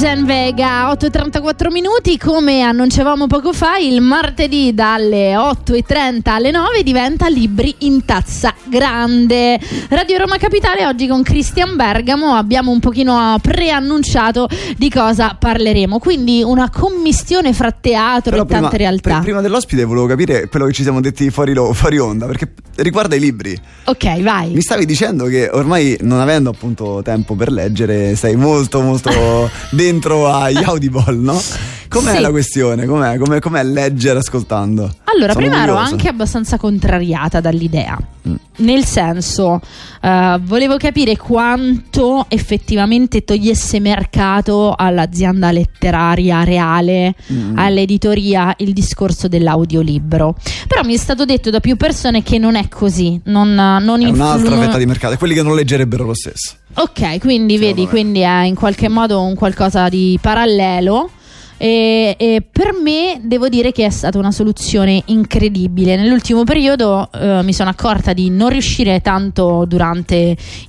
Susan Vega, 8.34 minuti, come annunciavamo poco fa, il martedì dalle 8.30 alle 9 diventa Libri in tazza grande. Radio Roma Capitale oggi con Cristian Bergamo abbiamo un pochino preannunciato di cosa parleremo, quindi una commistione fra teatro Però e tante prima, realtà. pr- prima dell'ospite volevo capire quello che ci siamo detti fuori, lo- fuori onda, perché riguarda i libri. Ok, vai. Mi stavi dicendo che ormai non avendo appunto tempo per leggere sei molto molto dentro agli audible, no? Com'è Sì. la questione? Com'è, com'è, com'è leggere ascoltando? Allora, Sono prima ero curioso. anche abbastanza contrariata dall'idea. Mm. Nel senso, eh, volevo capire quanto effettivamente togliesse mercato all'azienda letteraria reale, Mm. all'editoria, il discorso dell'audiolibro. Però mi è stato detto da più persone che non è così. Non, non È un'altra influ- fetta di mercato, quelli che non leggerebbero lo stesso. Ok, quindi Secondo vedi, me. quindi è in qualche modo un qualcosa di parallelo. E, e per me devo dire che è stata una soluzione incredibile. Nell'ultimo periodo eh, mi sono accorta di non riuscire tanto durante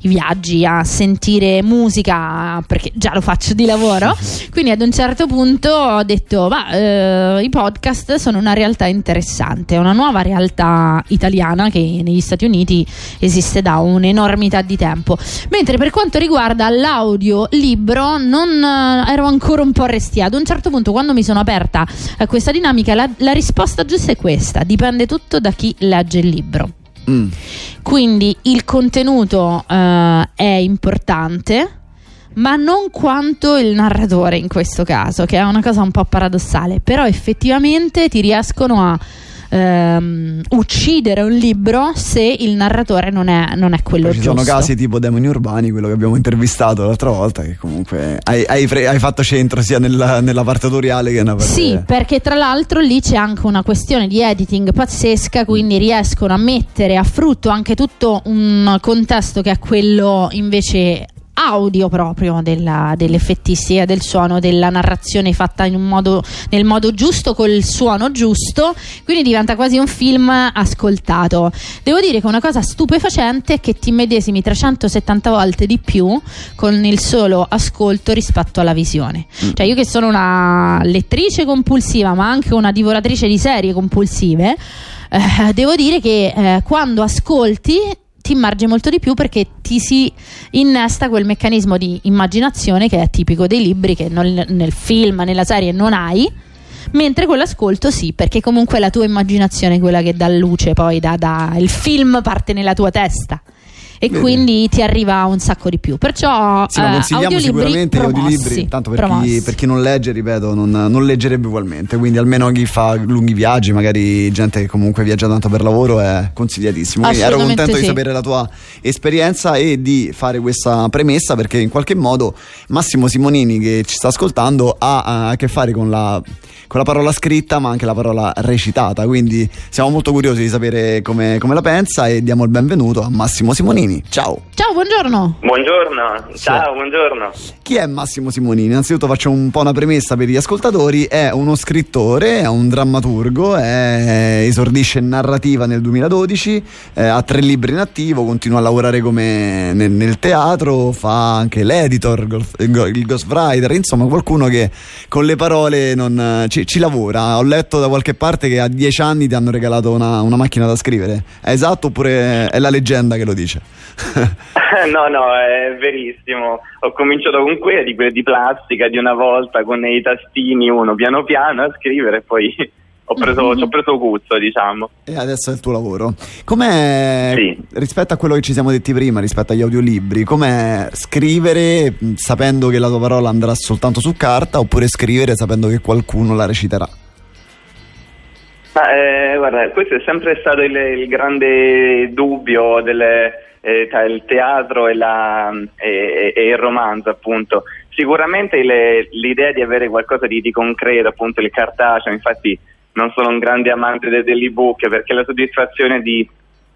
i viaggi a sentire musica perché già lo faccio di lavoro. Quindi ad un certo punto ho detto: Ma eh, i podcast sono una realtà interessante, è una nuova realtà italiana che negli Stati Uniti esiste da un'enormità di tempo. Mentre per quanto riguarda l'audiolibro, non eh, ero ancora un po' restia. Ad un certo punto, quando mi sono aperta a questa dinamica, la, la risposta giusta è questa: dipende tutto da chi legge il libro. Mm. Quindi il contenuto eh, è importante, ma non quanto il narratore in questo caso, che è una cosa un po' paradossale. Però effettivamente ti riescono a ehm, uccidere un libro se il narratore non è, non è quello Poi ci giusto. sono casi tipo Demoni Urbani, quello che abbiamo intervistato l'altra volta, che comunque hai, hai fre- hai fatto centro sia nella, nella parte autoriale che nella parte... Sì, perché tra l'altro lì c'è anche una questione di editing pazzesca, quindi riescono a mettere a frutto anche tutto un contesto che è quello invece audio proprio della- dell'effettistica del suono, della narrazione fatta in un modo, nel modo giusto, col suono giusto, quindi diventa quasi un film ascoltato. Devo dire che una cosa stupefacente è che ti medesimi 370 volte di più con il solo ascolto rispetto alla visione. Cioè io che sono una lettrice compulsiva ma anche una divoratrice di serie compulsive, eh, devo dire che eh, quando ascolti ti immergi molto di più perché ti si innesta quel meccanismo di immaginazione che è tipico dei libri che non- nel film, nella serie non hai. Mentre con l'ascolto sì, perché comunque è la tua immaginazione quella che dà luce, poi dà, dà- il film parte nella tua testa e Vedi. quindi ti arriva un sacco di più. Perciò Sì, eh, sicuramente promossi, audiolibri, tanto per chi, per chi non legge, ripeto, non, non leggerebbe ugualmente, quindi almeno chi fa lunghi viaggi, magari gente che comunque viaggia tanto per lavoro, è consigliatissimo. Quindi ero contento di sì. sapere la tua esperienza e di fare questa premessa perché in qualche modo Massimo Simonini che ci sta ascoltando ha a che fare con la, con la parola scritta ma anche la parola recitata, quindi siamo molto curiosi di sapere come, come la pensa e diamo il benvenuto a Massimo Simonini. Ciao! Ciao, buongiorno. Buongiorno, Sì. ciao, buongiorno. Chi è Massimo Simonini? Innanzitutto faccio un po' una premessa per gli ascoltatori, è uno scrittore, è un drammaturgo, è- esordisce in narrativa nel 2012, eh, ha tre libri in attivo, continua a lavorare come nel, nel teatro, fa anche l'editor, il ghostwriter, insomma qualcuno che con le parole non, ci, ci lavora. Ho letto da qualche parte che a dieci anni ti hanno regalato una, una macchina da scrivere, è esatto oppure è la leggenda che lo dice? no, no, è verissimo. Ho cominciato con quelle di quelle di plastica di una volta con i tastini uno piano piano a scrivere e poi ho preso, ci ho preso guzzo, diciamo. E adesso è il tuo lavoro. Com'è Sì. rispetto a quello che ci siamo detti prima, rispetto agli audiolibri, com'è scrivere sapendo che la tua parola andrà soltanto su carta oppure scrivere sapendo che qualcuno la reciterà? Ma eh, guarda, questo è sempre stato il, il grande dubbio delle- eh, tra il teatro e, la- e- e il romanzo, appunto. Sicuramente il- l'idea di avere qualcosa di, di concreto, appunto il cartaceo, infatti non sono un grande amante de- dell'ebook perché la soddisfazione di,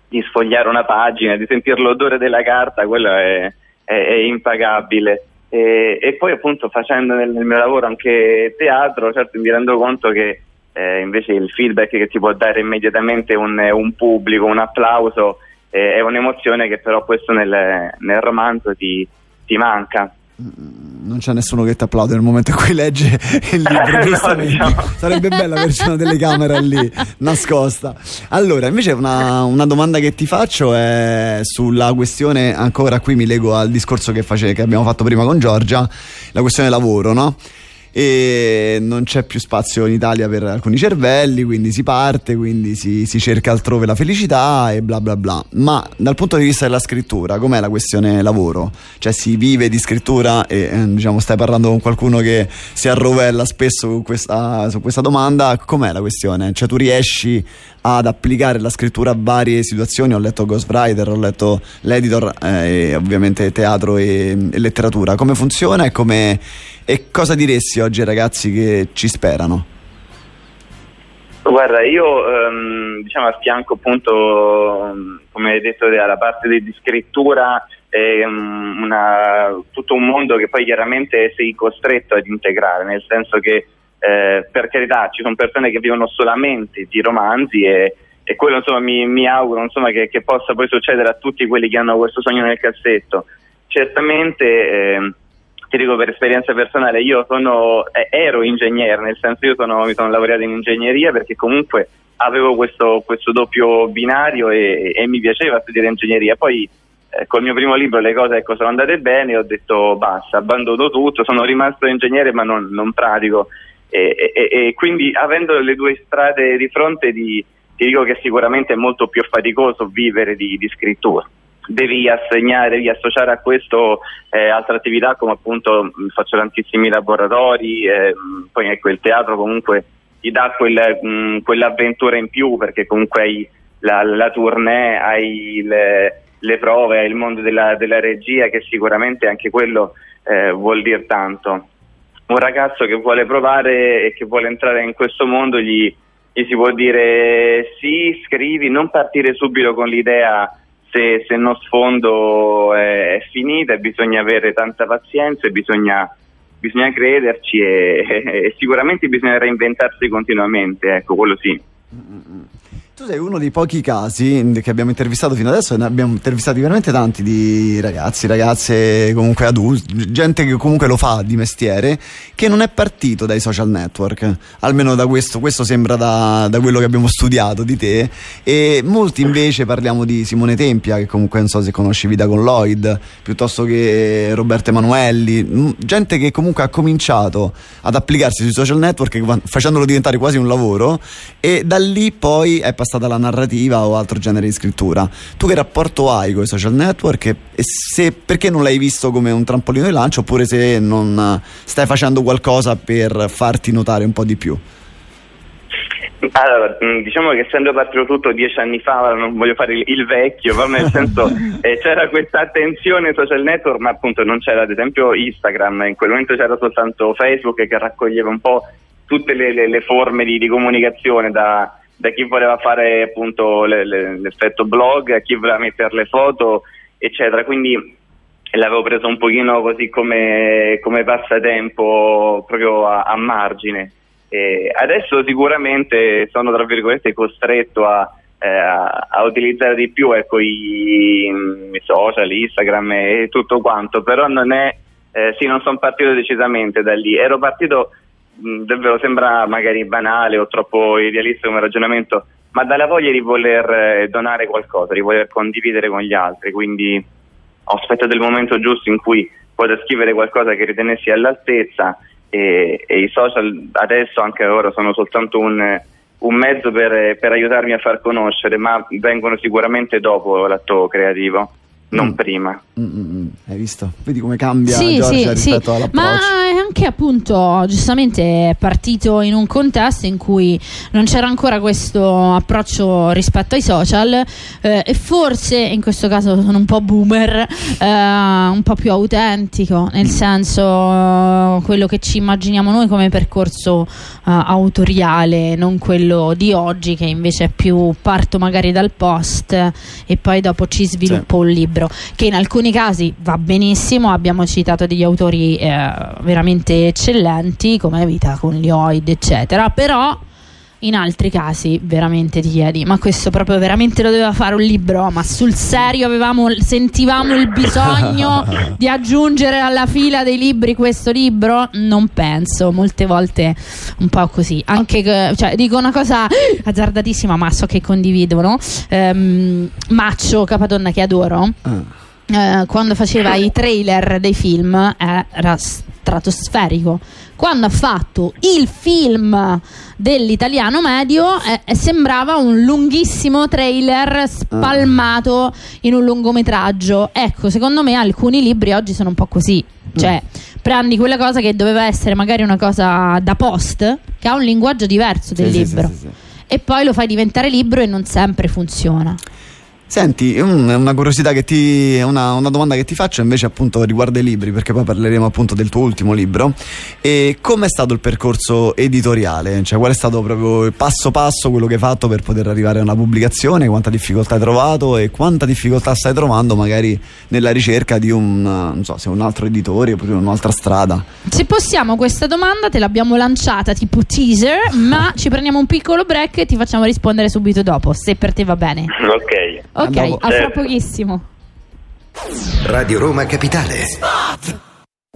di sfogliare una pagina, di sentire l'odore della carta, quello è, è- è impagabile. E, e poi appunto facendo nel, nel mio lavoro anche teatro, certo mi rendo conto che eh, invece il feedback che ti può dare immediatamente un, un pubblico, un applauso, eh, è un'emozione che però questo nel, nel romanzo ti, ti manca. Mm, non c'è nessuno che ti applaude nel momento in cui legge il libro, no, diciamo. sarebbe bello averci una telecamera lì nascosta. Allora, invece una, una, domanda che ti faccio è sulla questione, ancora qui mi lego al discorso che, face, che abbiamo fatto prima con Giorgia, la questione lavoro, no? E non c'è più spazio in Italia per alcuni cervelli, quindi si parte, quindi si, si, cerca altrove la felicità e bla bla bla. Ma dal punto di vista della scrittura, com'è la questione lavoro? Cioè si vive di scrittura e eh, diciamo stai parlando con qualcuno che si arrovella spesso questa, su questa domanda, com'è la questione? Cioè tu riesci ad applicare la scrittura a varie situazioni. Ho letto Ghostwriter, ho letto l'editor, eh, e ovviamente teatro e, e, letteratura. Come funziona e, come, e cosa diresti oggi ai ragazzi che ci sperano? Guarda, io um, diciamo fianco appunto, come hai detto, alla parte di scrittura è una, tutto un mondo che poi chiaramente sei costretto ad integrare, nel senso che eh, per carità ci sono persone che vivono solamente di romanzi e, e quello insomma, mi, mi auguro insomma, che, che, possa poi succedere a tutti quelli che hanno questo sogno nel cassetto. Certamente, eh, ti dico per esperienza personale, io sono, eh, ero ingegnere, nel senso io sono, mi sono laureato in ingegneria perché comunque avevo questo, questo doppio binario e, e, mi piaceva studiare ingegneria. Poi eh, col mio primo libro le cose ecco, sono andate bene ho detto basta, abbandono tutto, sono rimasto ingegnere ma non, non pratico e, e, e, quindi avendo le due strade di fronte di, ti dico che sicuramente è molto più faticoso vivere di, di scrittura devi assegnare, devi associare a questo eh, altre attività come appunto faccio tantissimi laboratori, eh, poi ecco il teatro comunque ti dà quel, mh, quell'avventura in più perché comunque hai la, la tournée, hai le, le, prove, hai il mondo della, della, regia che sicuramente anche quello eh, vuol dire tanto. Un ragazzo che vuole provare e che vuole entrare in questo mondo gli, gli si può dire sì, scrivi, non partire subito con l'idea se, se uno sfondo è, è finita e bisogna avere tanta pazienza e bisogna, bisogna crederci e, e, sicuramente bisogna reinventarsi continuamente, ecco, quello sì. Tu sei uno dei pochi casi che abbiamo intervistato fino adesso, ne abbiamo intervistati veramente tanti di ragazzi, ragazze comunque adulti, gente che comunque lo fa di mestiere, che non è partito dai social network, almeno da questo, questo sembra da, da quello che abbiamo studiato di te, e molti invece parliamo di Simone Tempia, che comunque non so se conosci Vita con Lloyd, piuttosto che Roberto Emanuelli, gente che comunque ha cominciato ad applicarsi sui social network facendolo diventare quasi un lavoro e da lì poi è passato passata la narrativa o altro genere di scrittura. Tu che rapporto hai con i social network e se, perché non l'hai visto come un trampolino di lancio oppure se non stai facendo qualcosa per farti notare un po' di più? Allora, mm, diciamo che essendo partito tutto dieci anni fa, non voglio fare il, il vecchio, ma nel senso eh, c'era questa attenzione ai social network, ma appunto non c'era ad esempio Instagram, in quel momento c'era soltanto Facebook che raccoglieva un po' tutte le, le, le forme di, di comunicazione da, da chi voleva fare appunto le, le, l'effetto blog a chi voleva mettere le foto eccetera. Quindi l'avevo preso un pochino così come, come passatempo proprio a, a margine. E adesso sicuramente sono tra virgolette costretto a, eh, a, a utilizzare di più ecco, i, i, social, Instagram e tutto quanto però non è eh, sì non sono partito decisamente da lì. Ero partito davvero sembra magari banale o troppo idealista come ragionamento, ma dalla voglia di voler eh, donare qualcosa, di voler condividere con gli altri, quindi ho aspettato il momento giusto in cui poter scrivere qualcosa che ritenessi all'altezza e, e i social adesso anche ora sono soltanto un, un mezzo per, per aiutarmi a far conoscere, ma vengono sicuramente dopo l'atto creativo non mm. prima. Mm, mm, mm, Hai visto? Vedi come cambia sì, Giorgia sì, rispetto sì. all'approccio. Ma è anche appunto giustamente è partito in un contesto in cui non c'era ancora questo approccio rispetto ai social eh, e forse in questo caso sono un po' boomer, eh, un po' più autentico, nel senso quello che ci immaginiamo noi come percorso eh, autoriale, non quello di oggi che invece è più parto magari dal post e poi dopo ci sviluppo sì. un libro libro, che in alcuni casi va benissimo, abbiamo citato degli autori eh, veramente eccellenti come Vita con Lloyd, eccetera, però in altri casi veramente ti chiedi, ma questo proprio veramente lo doveva fare un libro? Ma sul serio avevamo, sentivamo il bisogno di aggiungere alla fila dei libri questo libro? Non penso, molte volte un po' così. Anche, cioè, dico una cosa azzardatissima, ma so che condividono. Um, Maccio Capadonna che adoro. Uh. Uh, quando faceva i trailer dei film era stratosferico quando ha fatto il film dell'italiano medio eh, sembrava un lunghissimo trailer spalmato in un lungometraggio. Ecco, secondo me alcuni libri oggi sono un po' così. Cioè, prendi quella cosa che doveva essere magari una cosa da post, che ha un linguaggio diverso del sì, libro, sì, sì, e poi lo fai diventare libro e non sempre funziona. Senti, una curiosità che ti. Una, una, domanda che ti faccio invece appunto riguarda i libri, perché poi parleremo appunto del tuo ultimo libro. E com'è stato il percorso editoriale? Cioè, qual è stato proprio il passo passo quello che hai fatto per poter arrivare a una pubblicazione? Quanta difficoltà hai trovato e quanta difficoltà stai trovando magari nella ricerca di un, non so, se un altro editore oppure un'altra strada? Se possiamo, questa domanda te l'abbiamo lanciata tipo teaser, ma ci prendiamo un piccolo break e ti facciamo rispondere subito dopo, se per te va bene. Ok. Ok, Andiamo. a fra pochissimo. Radio Roma Capitale. Spot!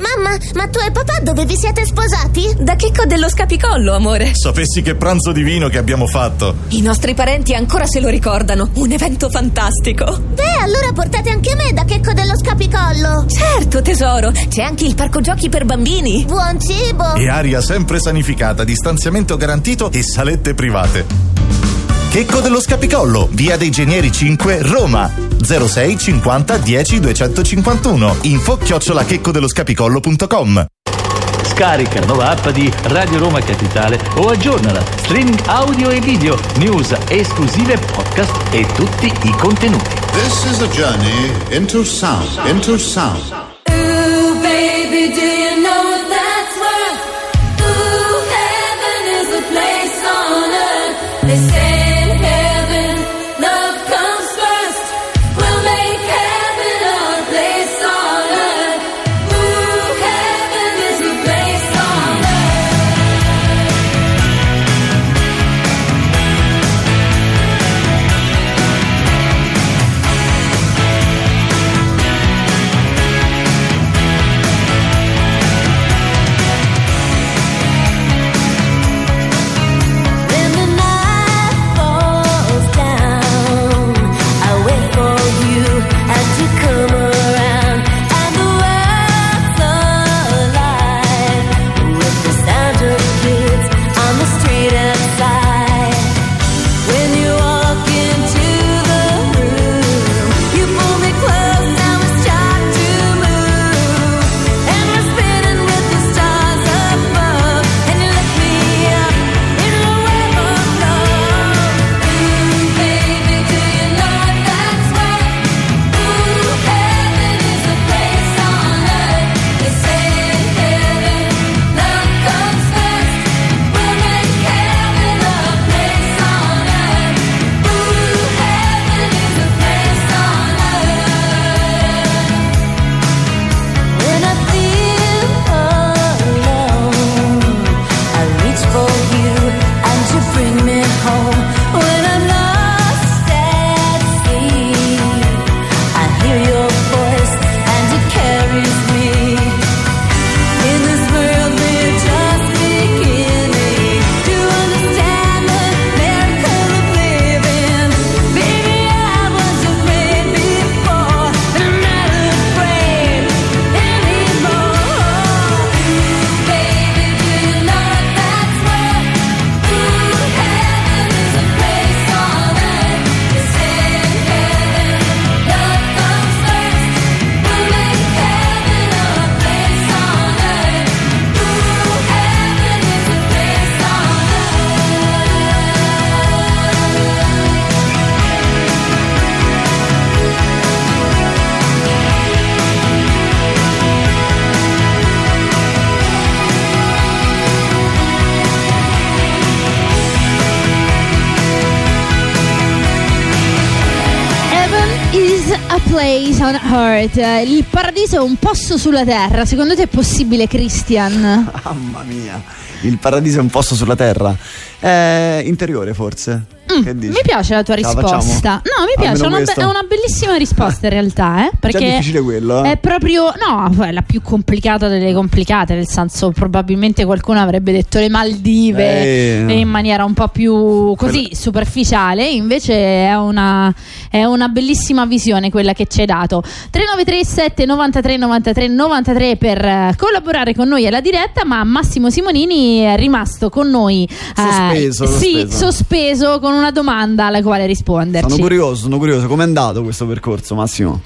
Mamma, ma tu e papà dove vi siete sposati? Da Checco dello Scapicollo, amore. Sapessi che pranzo divino che abbiamo fatto. I nostri parenti ancora se lo ricordano. Un evento fantastico. Beh, allora portate anche me da Checco dello Scapicollo. Certo, tesoro. C'è anche il parco giochi per bambini. Buon cibo. E aria sempre sanificata, distanziamento garantito e salette private. Checco dello Scapicollo, via dei Genieri 5, Roma. 06 50 10 251. Info chiocciola checcodello Scarica la nuova app di Radio Roma Capitale o aggiornala. Streaming audio e video, news esclusive, podcast e tutti i contenuti. This is a journey into sound, into sound. Ooh, baby, do you know what that's worth? Ooh, heaven is a place on earth. They say on Earth, il paradiso è un posto sulla terra. Secondo te è possibile, Christian? Mamma mia. Il paradiso è un posto sulla terra. È interiore forse. Mm, mi piace la tua la risposta. No, mi piace, una, be- è una bellissima risposta in realtà, eh, perché difficile quello, eh. è proprio no, è la più complicata delle complicate, nel senso probabilmente qualcuno avrebbe detto le Maldive Eh, no. in maniera un po' più così Quella- superficiale, invece è una, è una bellissima visione quella che ci hai dato. 3937 93 93 93 per eh, collaborare con noi alla diretta, ma Massimo Simonini è rimasto con noi eh, Sospeso, sì, sospeso. sospeso con una domanda alla quale risponderci. Sono curioso, sono curioso. Com'è andato questo percorso, Massimo?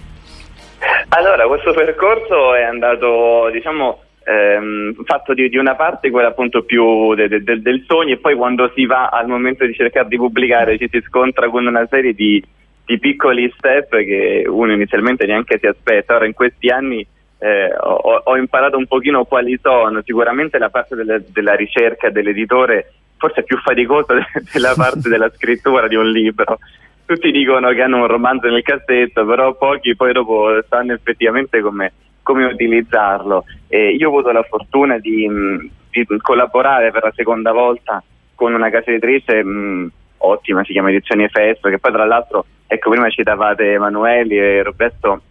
Allora, questo percorso è andato, diciamo, ehm, fatto di, di una parte quella appunto più de- de- del- del sogno e poi quando si va al momento di cercare di pubblicare ci si scontra con una serie di, di piccoli step che uno inizialmente neanche si aspetta. Ora in questi anni eh, ho, ho imparato un pochino quali sono, sicuramente la parte delle- della ricerca dell'editore forse è più faticosa de- della parte della scrittura di un libro. Tutti dicono che hanno un romanzo nel cassetto, però pochi poi dopo sanno effettivamente come, come utilizzarlo. E io ho avuto la fortuna di, mh, di collaborare per la seconda volta con una casa editrice mh, ottima, si chiama Edizioni Festo, che poi tra l'altro, ecco prima citavate Emanueli e Roberto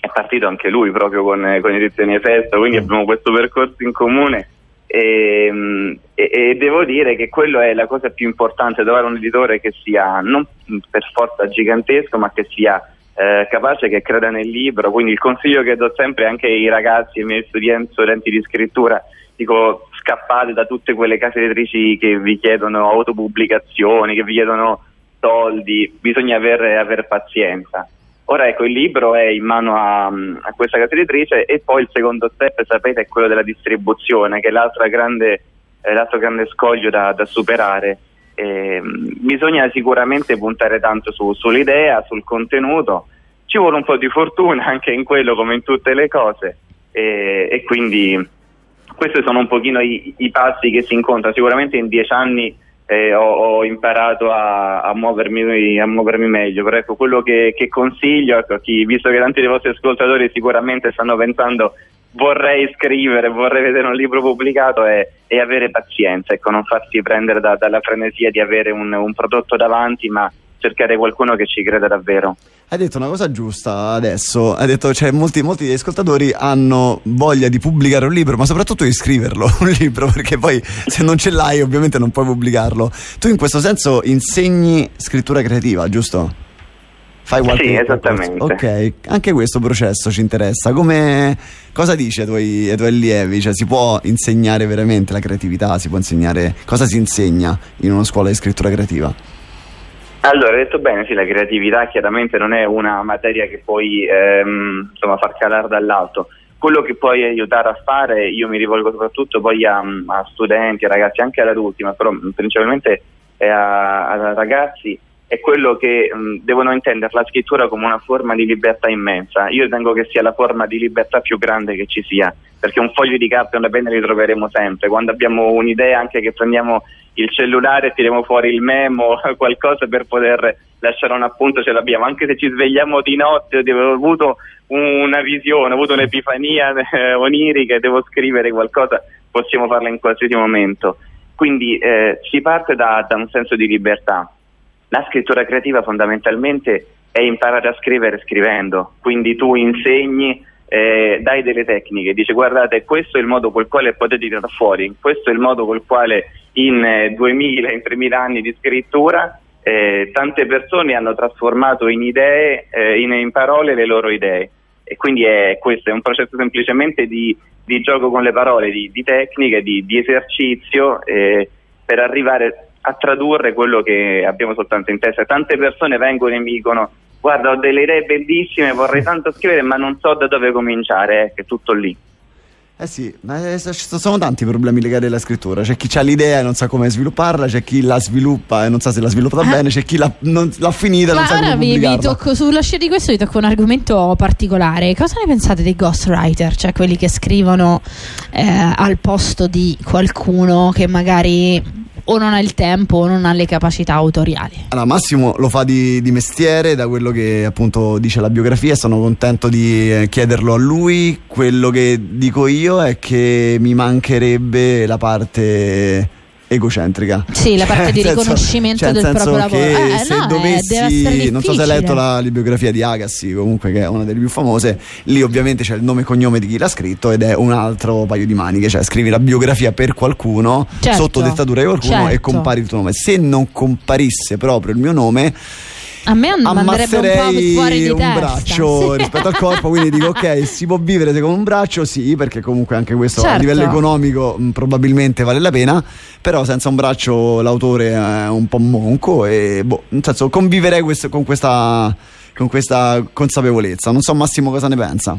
è partito anche lui proprio con, con Edizioni Festo, quindi abbiamo questo percorso in comune e, mh, e- e devo dire che quello è la cosa più importante, trovare un editore che sia non per forza gigantesco, ma che sia eh, capace, che creda nel libro. Quindi il consiglio che do sempre anche ai ragazzi, ai miei studenti, studenti di scrittura, dico scappate da tutte quelle case editrici che vi chiedono autopubblicazioni, che vi chiedono soldi, bisogna avere, avere pazienza. Ora ecco, il libro è in mano a, a questa casa editrice e poi il secondo step, sapete, è quello della distribuzione, che è l'altra grande, eh, l'altro grande scoglio da, da superare. Ehm, bisogna sicuramente puntare tanto su- sull'idea, sul contenuto, ci vuole un po' di fortuna anche in quello come in tutte le cose e, e quindi questi sono un pochino i, i passi che si incontrano. Sicuramente in dieci anni eh, ho, ho imparato a, a muovermi, a muovermi meglio, però ecco, quello che, che consiglio, ecco, chi, visto che tanti dei vostri ascoltatori sicuramente stanno pensando vorrei scrivere, vorrei vedere un libro pubblicato è, è avere pazienza, ecco, non farsi prendere da- dalla frenesia di avere un, un prodotto davanti, ma cercare qualcuno che ci creda davvero. Hai detto una cosa giusta adesso, hai detto cioè molti, molti degli ascoltatori hanno voglia di pubblicare un libro, ma soprattutto di scriverlo un libro, perché poi se non ce l'hai ovviamente non puoi pubblicarlo. Tu in questo senso insegni scrittura creativa, giusto? Fai qualche Sì, esattamente. Ok, anche questo processo ci interessa. Come, cosa dici ai tuoi, ai tuoi allievi? Cioè, si può insegnare veramente la creatività? Si può insegnare cosa si insegna in una scuola di scrittura creativa? Allora, hai detto bene, sì, la creatività chiaramente non è una materia che puoi ehm, insomma, far calare dall'alto. Quello che puoi aiutare a fare, io mi rivolgo soprattutto poi a, a studenti, a ragazzi, anche ad adulti, ma però principalmente a, a ragazzi, è quello che mh, devono intendere la scrittura come una forma di libertà immensa. Io ritengo che sia la forma di libertà più grande che ci sia, perché un foglio di carta e una penna li troveremo sempre. Quando abbiamo un'idea, anche che prendiamo il cellulare, tiriamo fuori il memo, qualcosa per poter lasciare un appunto, ce l'abbiamo. Anche se ci svegliamo di notte, devo ho avuto una visione, ho avuto un'epifania eh, onirica e devo scrivere qualcosa, possiamo farla in qualsiasi momento. Quindi eh, si parte da, da un senso di libertà. La scrittura creativa fondamentalmente è imparare a scrivere scrivendo, quindi tu insegni, eh, dai delle tecniche, dici guardate questo è il modo col quale potete tirare fuori, questo è il modo col quale in eh, 2000, in 3000 anni di scrittura eh, tante persone hanno trasformato in idee, eh, in, in parole le loro idee. E quindi è, questo è un processo semplicemente di, di gioco con le parole, di, di tecniche, di, di esercizio eh, per arrivare a tradurre quello che abbiamo soltanto in testa. Tante persone vengono e mi dicono guarda ho delle idee bellissime, vorrei tanto scrivere ma non so da dove cominciare, eh, che è tutto lì. Eh sì, ma eh, ci sono tanti problemi legati alla scrittura. C'è chi ha l'idea e non sa come svilupparla, c'è chi la sviluppa e non sa se l'ha sviluppata bene, c'è chi l'ha, non- l'ha finita e non sa come ora vi, vi tocco sulla scia di questo vi tocco un argomento particolare. Cosa ne pensate dei ghostwriter? Cioè quelli che scrivono eh, al posto di qualcuno che magari o non ha il tempo o non ha le capacità autoriali. Allora, Massimo lo fa di, di mestiere, da quello che appunto dice la biografia, sono contento di eh, chiederlo a lui. Quello che dico io è che mi mancherebbe la parte egocentrica. Sì, la parte Cioè, di senso- riconoscimento cioè, del proprio lavoro. Eh, se no, eh, dovessi, essere non so se hai letto la, la biografia di Agassi, comunque che è una delle più famose, lì ovviamente c'è il nome e cognome di chi l'ha scritto ed è un altro paio di maniche, cioè scrivi la biografia per qualcuno, Certo, sotto dettatura di qualcuno e certo. compari il tuo nome. Se non comparisse proprio il mio nome, A me and- manderebbe un po' fuori di un testa. braccio Sì. rispetto al corpo quindi dico ok si può vivere con un braccio sì perché comunque anche questo a Certo. livello economico mh, probabilmente vale la pena però senza un braccio l'autore è un po' monco e boh, nel senso conviverei questo- con questa con questa consapevolezza non so Massimo cosa ne pensa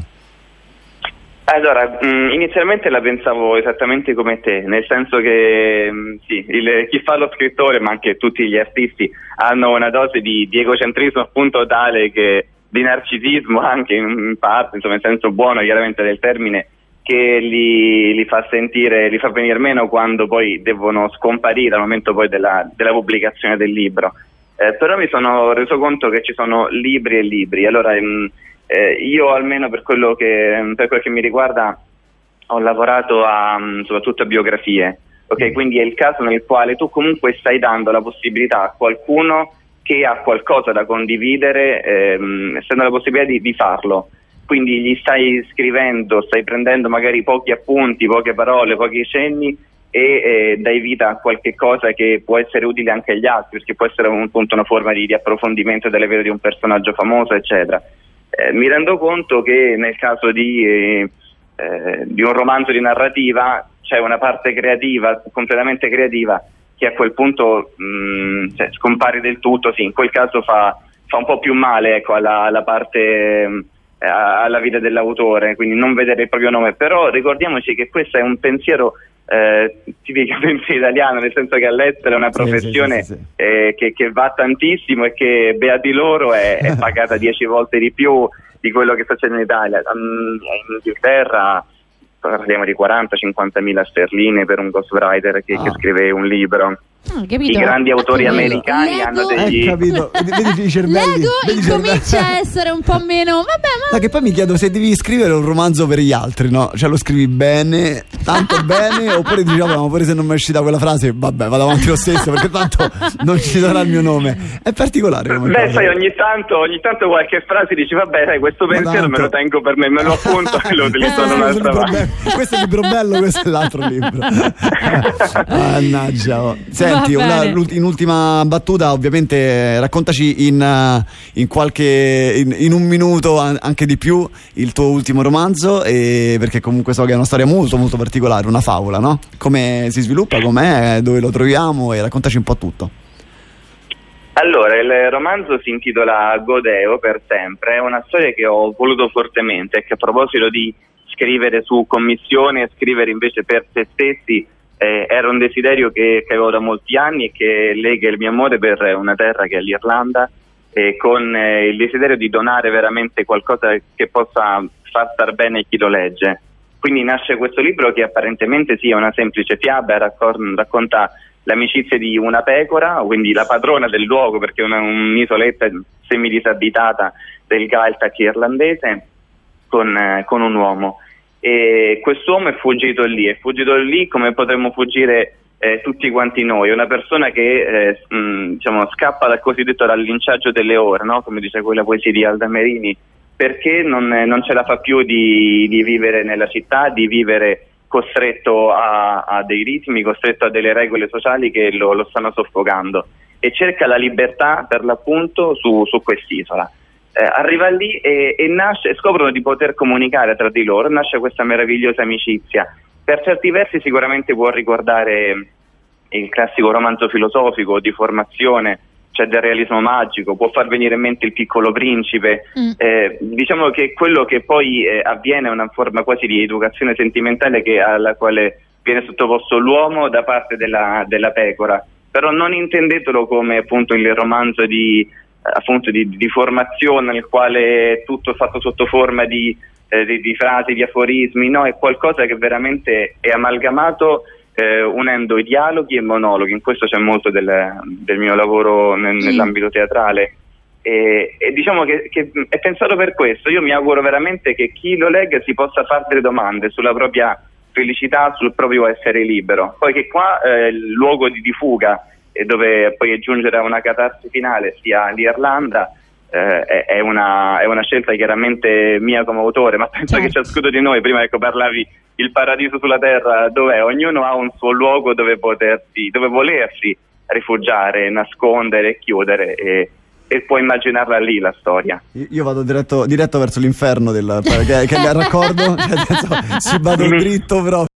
Allora, mh, inizialmente la pensavo esattamente come te, nel senso che mh, sì, il- chi fa lo scrittore, ma anche tutti gli artisti, hanno una dose di, di egocentrismo appunto tale che di narcisismo anche in, parte, insomma in senso buono chiaramente del termine, che li, li fa sentire, li fa venire meno quando poi devono scomparire al momento poi della, della pubblicazione del libro. Eh, però mi sono reso conto che ci sono libri e libri. Allora, mh, eh, io almeno per quello, che, per quello che mi riguarda ho lavorato a, mh, soprattutto a biografie, ok? Quindi è il caso nel quale tu comunque stai dando la possibilità a qualcuno che ha qualcosa da condividere, ehm, essendo la possibilità di, di farlo. Quindi gli stai scrivendo, stai prendendo magari pochi appunti, poche parole, pochi cenni e eh, dai vita a qualche cosa che può essere utile anche agli altri, perché può essere un, appunto una forma di, di approfondimento delle vite di un personaggio famoso, eccetera. Eh, mi rendo conto che nel caso di, eh, di un romanzo di narrativa c'è una parte creativa, completamente creativa, che a quel punto mh, cioè, scompare del tutto, sì, in quel caso fa, fa un po' più male ecco, alla, alla parte eh, alla vita dell'autore, quindi non vedere il proprio nome, però ricordiamoci che questo è un pensiero eh, tipicamente italiano, nel senso che all'estero è una professione sì, sì, sì. eh, che, che va tantissimo e che beati loro è, è pagata dieci volte di più di quello che succede in Italia. Mm, In Inghilterra parliamo di 40-50 mila sterline per un ghostwriter che, che Ah. scrive un libro. Ah, capito? I grandi autori americani Lego- hanno eh, degli... capito vedi, vedi i cervelli Lego vedi incomincia a essere un po' meno. Vabbè, ma. No, che poi mi chiedo se devi scrivere un romanzo per gli altri, no? Cioè lo scrivi bene, tanto bene, oppure dici, vabbè, ma pure se non mi è uscita quella frase, vabbè, vado avanti lo stesso, perché tanto non ci sarà il mio nome. È particolare come Beh, cosa. sai, ogni tanto, ogni tanto qualche frase dici, vabbè, sai, questo Ma pensiero me lo tengo per me, me lo appunto e lo utilizzo questo, in è il un'altra libro parte. bello, questo è il libro bello, questo è l'altro libro. Mannaggia. oh. Senti, Va una- in ultima battuta, ovviamente, eh, raccontaci in, eh, in qualche in, in un minuto, an- anche di più, il tuo ultimo romanzo, e- perché comunque so che è una storia molto molto particolare, una favola, no? Come si sviluppa, com'è, dove lo troviamo e raccontaci un po' tutto. Allora, il romanzo si intitola Godeo per sempre, è una storia che ho voluto fortemente che a proposito di scrivere su commissione e scrivere invece per se stessi eh, era un desiderio che, che avevo da molti anni e che lega il mio amore per una terra che è l'Irlanda e con eh, il desiderio di donare veramente qualcosa che possa far star bene chi lo legge. Quindi nasce questo libro che apparentemente sia una semplice fiaba raccor- racconta l'amicizia di una pecora, quindi la padrona del luogo perché è una, un'isoletta semidisabitata del Gaeltac irlandese con, eh, con un uomo. E quest'uomo è fuggito lì, è fuggito lì come potremmo fuggire eh, tutti quanti noi, una persona che eh, mh, diciamo, scappa dal cosiddetto dall'inciaggio delle ore, no? come dice quella poesia di Alda Merini, perché non, eh, non ce la fa più di, di vivere nella città, di vivere costretto a, a dei ritmi, costretto a delle regole sociali che lo, lo stanno soffocando e cerca la libertà per l'appunto su, su quest'isola. Eh, arriva lì e, e nasce, scoprono di poter comunicare tra di loro, nasce questa meravigliosa amicizia. Per certi versi sicuramente può ricordare il classico romanzo filosofico di formazione, cioè del realismo magico, può far venire in mente il piccolo principe. Mm. Eh, diciamo che quello che poi eh, avviene è una forma quasi di educazione sentimentale che- alla quale viene sottoposto l'uomo da parte della, della pecora, però non intendetelo come appunto il romanzo di, appunto di, di formazione nel quale tutto è fatto sotto forma di, eh, di- di frasi, di aforismi, no, è qualcosa che veramente è amalgamato eh, unendo i dialoghi e i monologhi. In questo c'è molto del, del mio lavoro nel- nell'ambito teatrale. E, e diciamo che, che è pensato per questo. Io mi auguro veramente che chi lo legga si possa fare delle domande sulla propria felicità, sul proprio essere libero. Poi che qua eh, il luogo di, di fuga e dove poi giungere a una catarsi finale sia l'Irlanda. eh, è, è una, è una scelta chiaramente mia come autore, ma penso che ciascuno di noi, prima ecco parlavi il paradiso sulla terra, dov'è? Ognuno ha un suo luogo dove potersi, dove volersi rifugiare, nascondere e chiudere e, e puoi immaginarla lì la storia. Io vado diretto, diretto verso l'inferno del, che, che mi raccordo, cioè, senso, ci vado dritto proprio.